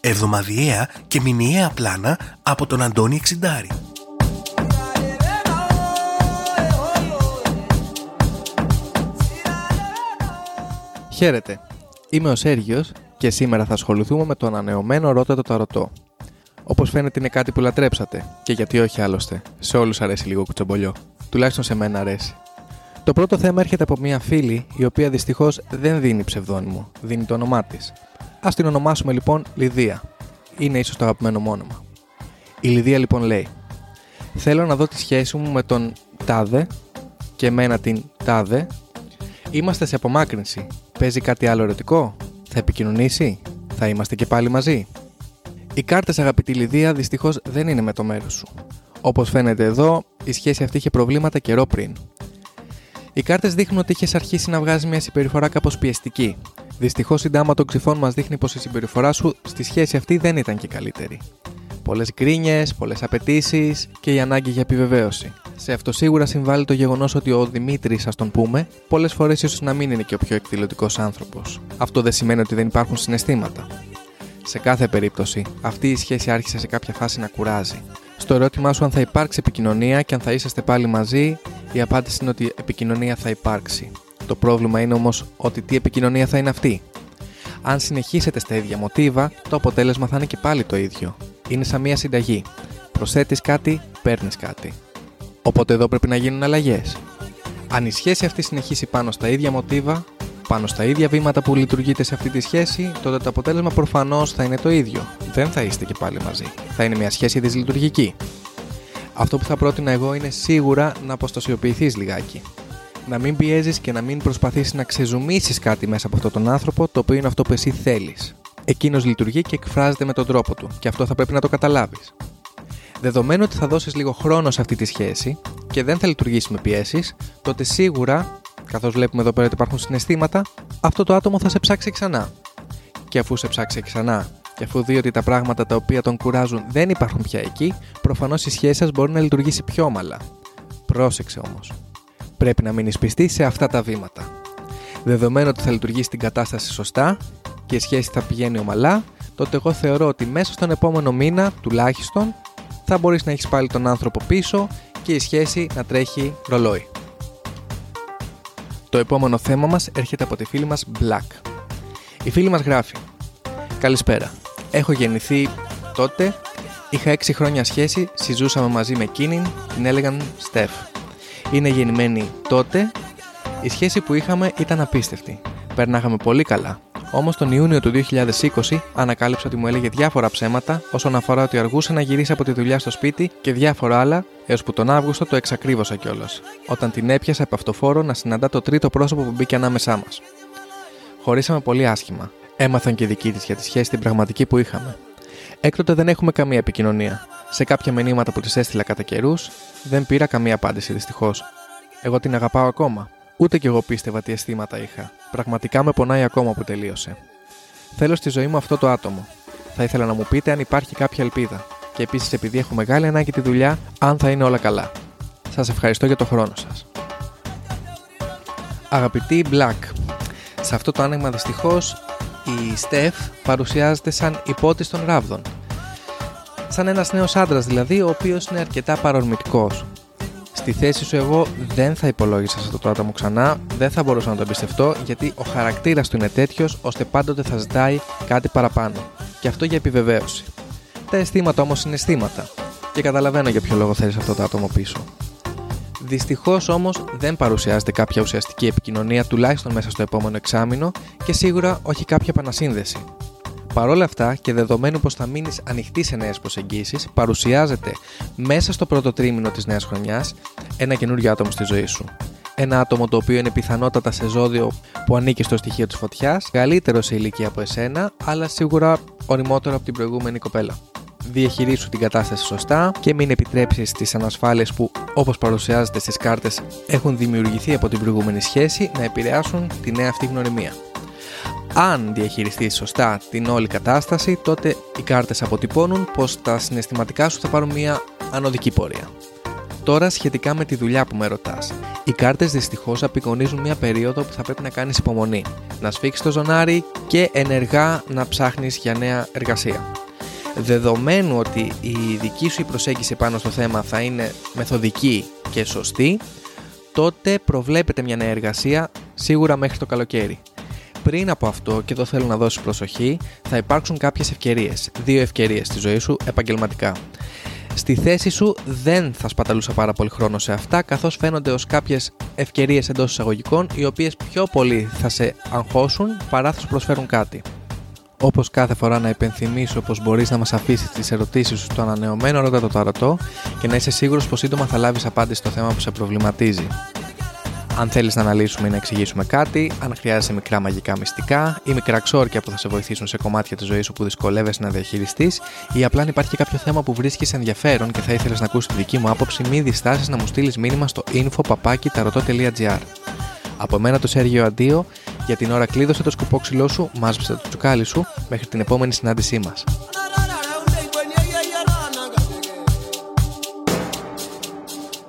Εβδομαδιαία και μηνιαία πλάνα από τον Αντώνη Εξιντάρη. Χαίρετε. Είμαι ο Σέργιος και σήμερα θα ασχοληθούμε με το ανανεωμένο Ρώτα το Ταρωτό. Όπως φαίνεται είναι κάτι που λατρέψατε. Και γιατί όχι άλλωστε. Σε όλους αρέσει λίγο κουτσομπολιό. Τουλάχιστον σε μένα αρέσει. Το πρώτο θέμα έρχεται από μια φίλη η οποία δυστυχώς δεν δίνει ψευδόνυμο, δίνει το όνομά της. Α την ονομάσουμε λοιπόν Λιδία. Είναι ίσως το αγαπημένο μου όνομα. Η Λιδία λοιπόν λέει: Θέλω να δω τη σχέση μου με τον Τάδε και εμένα την Τάδε. Είμαστε σε απομάκρυνση. Παίζει κάτι άλλο ερωτικό; Θα επικοινωνήσει; Θα είμαστε και πάλι μαζί; Οι κάρτες, αγαπητή Λιδία, δυστυχώς δεν είναι με το μέρος σου. Όπως φαίνεται εδώ, η σχέση αυτή είχε προβλήματα καιρό πριν. Οι κάρτες δείχνουν ότι είχες αρχίσει να βγάζεις μια συμπεριφορά κάπως πιεστική. Δυστυχώς η ντάμα των ξυφών μας δείχνει πως η συμπεριφορά σου στη σχέση αυτή δεν ήταν και καλύτερη. Πολλές γκρίνιες, πολλές απαιτήσεις και η ανάγκη για επιβεβαίωση. Σε αυτό σίγουρα συμβάλλει το γεγονός ότι ο Δημήτρης, ας τον πούμε, πολλές φορές ίσως να μην είναι και ο πιο εκδηλωτικός άνθρωπος. Αυτό δεν σημαίνει ότι δεν υπάρχουν συναισθήματα. Σε κάθε περίπτωση, αυτή η σχέση άρχισε σε κάποια φάση να κουράζει. Στο ερώτημά σου αν θα υπάρξει επικοινωνία και αν θα είσαστε πάλι μαζί, η απάντηση είναι ότι επικοινωνία θα υπάρξει. Το πρόβλημα είναι όμως ότι τι επικοινωνία θα είναι αυτή. Αν συνεχίσετε στα ίδια μοτίβα, το αποτέλεσμα θα είναι και πάλι το ίδιο. Είναι σαν μια συνταγή. Προσθέτεις κάτι, παίρνεις κάτι. Οπότε εδώ πρέπει να γίνουν αλλαγές. Αν η σχέση αυτή συνεχίσει πάνω στα ίδια μοτίβα, πάνω στα ίδια βήματα που λειτουργείτε σε αυτή τη σχέση, τότε το αποτέλεσμα προφανώς θα είναι το ίδιο. Δεν θα είστε και πάλι μαζί. Θα είναι μια σχέση δυσλειτουργική. Αυτό που θα πρότεινα εγώ είναι σίγουρα να αποστασιοποιηθείς λιγάκι. Να μην πιέζεις και να μην προσπαθήσεις να ξεζουμίσεις κάτι μέσα από αυτόν τον άνθρωπο, το οποίο είναι αυτό που εσύ θέλεις. Εκείνος λειτουργεί και εκφράζεται με τον τρόπο του, και αυτό θα πρέπει να το καταλάβεις. Δεδομένου ότι θα δώσεις λίγο χρόνο σε αυτή τη σχέση και δεν θα λειτουργήσει με πιέσεις, τότε σίγουρα, καθώς βλέπουμε εδώ πέρα ότι υπάρχουν συναισθήματα, αυτό το άτομο θα σε ψάξει ξανά. Και αφού σε ψάξει ξανά και αφού δει ότι τα πράγματα τα οποία τον κουράζουν δεν υπάρχουν πια εκεί, προφανώς η σχέση σας μπορεί να λειτουργήσει πιο ομαλά. Πρόσεξε όμως. Πρέπει να μείνεις πιστή σε αυτά τα βήματα. Δεδομένου ότι θα λειτουργήσει την κατάσταση σωστά και η σχέση θα πηγαίνει ομαλά, τότε εγώ θεωρώ ότι μέσα στον επόμενο μήνα τουλάχιστον θα μπορείς να έχεις πάλι τον άνθρωπο πίσω και η σχέση να τρέχει ρολόι. Το επόμενο θέμα μας έρχεται από τη φίλη μας Black. Η φίλη μας γράφει Καλησπέρα. Έχω γεννηθεί τότε, είχα 6 χρόνια σχέση, συζούσαμε μαζί με εκείνην, την έλεγαν Στεφ. Είναι γεννημένη τότε, η σχέση που είχαμε ήταν απίστευτη. Περνάγαμε πολύ καλά. Όμως τον Ιούνιο του 2020 ανακάλυψα ότι μου έλεγε διάφορα ψέματα όσον αφορά ότι αργούσε να γυρίσει από τη δουλειά στο σπίτι και διάφορα άλλα, έως που τον Αύγουστο το εξακρίβωσα κιόλας. Όταν την έπιασα από αυτοφόρο να συναντά το τρίτο πρόσωπο που μπήκε ανάμεσά μας. Χωρίσαμε πολύ άσχημα. Έμαθαν και δικοί της για τη σχέση την πραγματική που είχαμε. Έκτοτε δεν έχουμε καμία επικοινωνία. Σε κάποια μηνύματα που της έστειλα κατά καιρούς, δεν πήρα καμία απάντηση δυστυχώς. Εγώ την αγαπάω ακόμα. Ούτε κι εγώ πίστευα τι αισθήματα είχα. Πραγματικά με πονάει ακόμα που τελείωσε. Θέλω στη ζωή μου αυτό το άτομο. Θα ήθελα να μου πείτε αν υπάρχει κάποια ελπίδα. Και επίσης, επειδή έχω μεγάλη ανάγκη τη δουλειά, αν θα είναι όλα καλά. Σας ευχαριστώ για το χρόνο σας. Αγαπητοί Black, σε αυτό το άνοιγμα δυστυχώς η Στεφ παρουσιάζεται σαν υπότη των ράβδων. Σαν ένας νέος άντρας δηλαδή, ο οποίος είναι αρκετά παρορμητικός. Στη θέση σου εγώ δεν θα υπολόγισα σε αυτό το άτομο ξανά, δεν θα μπορούσα να το εμπιστευτώ γιατί ο χαρακτήρας του είναι τέτοιος ώστε πάντοτε θα ζητάει κάτι παραπάνω. Και αυτό για επιβεβαίωση. Τα αισθήματα όμως είναι αισθήματα και καταλαβαίνω για ποιο λόγο θέλεις αυτό το άτομο πίσω. Δυστυχώς όμως δεν παρουσιάζεται κάποια ουσιαστική επικοινωνία τουλάχιστον μέσα στο επόμενο εξάμεινο και σίγουρα όχι κάποια επανασύνδεση. Παρ' όλα αυτά και δεδομένου πως θα μείνεις ανοιχτή σε νέες προσεγγίσεις, παρουσιάζεται μέσα στο πρώτο τρίμηνο της νέας χρονιάς ένα καινούριο άτομο στη ζωή σου. ένα άτομο το οποίο είναι πιθανότατα σε ζώδιο που ανήκει στο στοιχείο της φωτιάς, καλύτερο σε ηλικία από εσένα, αλλά σίγουρα οριμότερο από την προηγούμενη κοπέλα. Διαχειρίσου την κατάσταση σωστά και μην επιτρέψεις τις ανασφάλειες που, όπως παρουσιάζεται στις κάρτες, έχουν δημιουργηθεί από την προηγούμενη σχέση να επηρεάσουν τη νέα αυτή γνωριμία. Αν διαχειριστείς σωστά την όλη κατάσταση, τότε οι κάρτες αποτυπώνουν πως τα συναισθηματικά σου θα πάρουν μια ανωδική πορεία. Τώρα σχετικά με τη δουλειά που με ρωτάς. Οι κάρτες δυστυχώς απεικονίζουν μια περίοδο που θα πρέπει να κάνεις υπομονή, να σφίξεις το ζωνάρι και ενεργά να ψάχνεις για νέα εργασία. Δεδομένου ότι η δική σου προσέγγιση πάνω στο θέμα θα είναι μεθοδική και σωστή, τότε προβλέπετε μια νέα εργασία σίγουρα μέχρι το καλοκαίρι. Πριν από αυτό, και εδώ θέλω να δώσει προσοχή, θα υπάρξουν κάποιες ευκαιρίες. Δύο ευκαιρίες στη ζωή σου επαγγελματικά. Στη θέση σου δεν θα σπαταλούσα πάρα πολύ χρόνο σε αυτά, καθώς φαίνονται ως κάποιες ευκαιρίες εντός εισαγωγικών, οι οποίες πιο πολύ θα σε αγχώσουν παρά θα σου προσφέρουν κάτι. Όπως κάθε φορά να υπενθυμίσω πως μπορείς να μας αφήσεις τις ερωτήσεις σου στο ανανεωμένο Ρώτα το Ταρωτό και να είσαι σίγουρος πως σύντομα θα λάβεις απάντηση στο θέμα που σε προβληματίζει. Αν θέλεις να αναλύσουμε ή να εξηγήσουμε κάτι, αν χρειάζεσαι μικρά μαγικά μυστικά ή μικρά ξόρκια που θα σε βοηθήσουν σε κομμάτια της ζωής σου που δυσκολεύεσαι να διαχειριστείς, ή απλά αν υπάρχει κάποιο θέμα που βρίσκεις ενδιαφέρον και θα ήθελες να ακούσεις τη δική μου άποψη, μη διστάσεις να μου στείλεις μήνυμα στο info.papakitarot.gr. Από μένα το Σέργιο Αντίο, για την ώρα κλείδωσε το σκοπό ξυλό σου, μάζεψε το τσουκάλι σου, μέχρι την επόμενη συνάντησή μας.